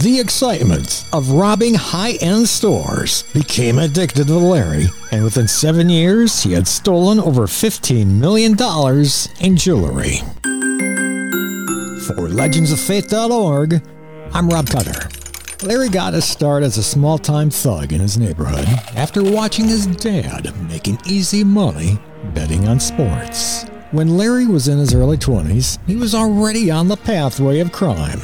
the excitement of robbing high end stores became addicted to Larry, and within seven years, he had stolen over $15 million in jewelry. For legendsoffaith.org, I'm Rob Cutter. Larry got his start as a small time thug in his neighborhood after watching his dad making easy money betting on sports. When Larry was in his early 20s, he was already on the pathway of crime.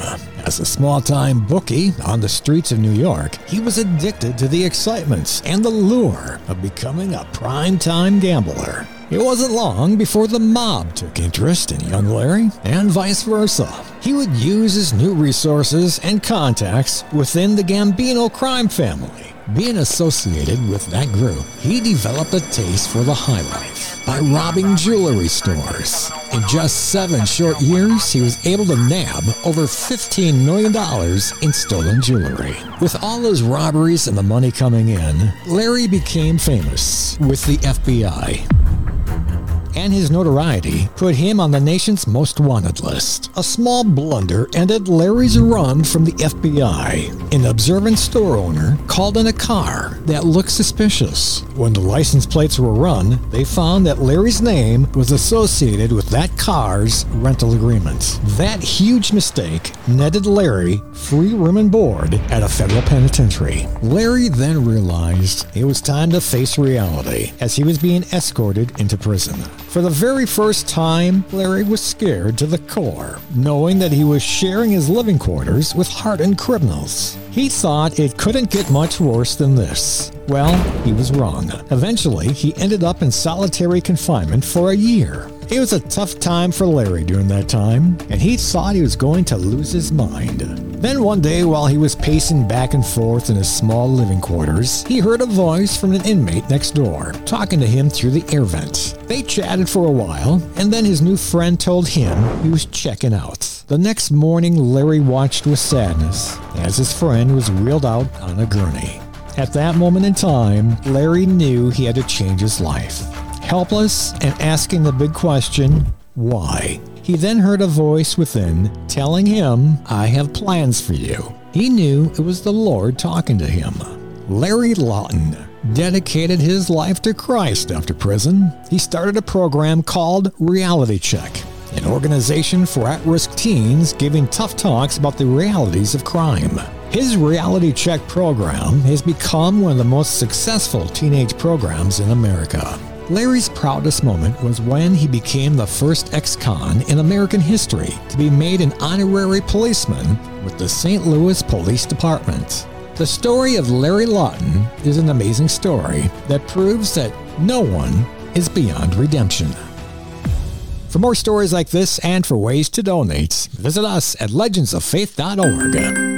As a small time bookie on the streets of New York, he was addicted to the excitements and the lure of becoming a prime time gambler. It wasn't long before the mob took interest in young Larry, and vice versa. He would use his new resources and contacts within the Gambino crime family. Being associated with that group, he developed a taste for the high life by robbing jewelry stores. In just seven short years, he was able to nab over $15 million in stolen jewelry. With all those robberies and the money coming in, Larry became famous with the FBI and his notoriety put him on the nation's most wanted list. A small blunder ended Larry's run from the FBI. An observant store owner called in a car that looked suspicious. When the license plates were run, they found that Larry's name was associated with that car's rental agreement. That huge mistake netted Larry free room and board at a federal penitentiary. Larry then realized it was time to face reality as he was being escorted into prison. For the very first time, Larry was scared to the core, knowing that he was sharing his living quarters with hardened criminals. He thought it couldn't get much worse than this. Well, he was wrong. Eventually, he ended up in solitary confinement for a year. It was a tough time for Larry during that time, and he thought he was going to lose his mind. Then one day, while he was pacing back and forth in his small living quarters, he heard a voice from an inmate next door, talking to him through the air vent. They chatted for a while, and then his new friend told him he was checking out. The next morning, Larry watched with sadness as his friend was wheeled out on a gurney. At that moment in time, Larry knew he had to change his life. Helpless and asking the big question, why? He then heard a voice within telling him, I have plans for you. He knew it was the Lord talking to him. Larry Lawton dedicated his life to Christ after prison. He started a program called Reality Check, an organization for at risk teens giving tough talks about the realities of crime. His Reality Check program has become one of the most successful teenage programs in America. Larry's proudest moment was when he became the first ex con in American history to be made an honorary policeman with the St. Louis Police Department. The story of Larry Lawton is an amazing story that proves that no one is beyond redemption. For more stories like this and for ways to donate, visit us at legendsoffaith.org.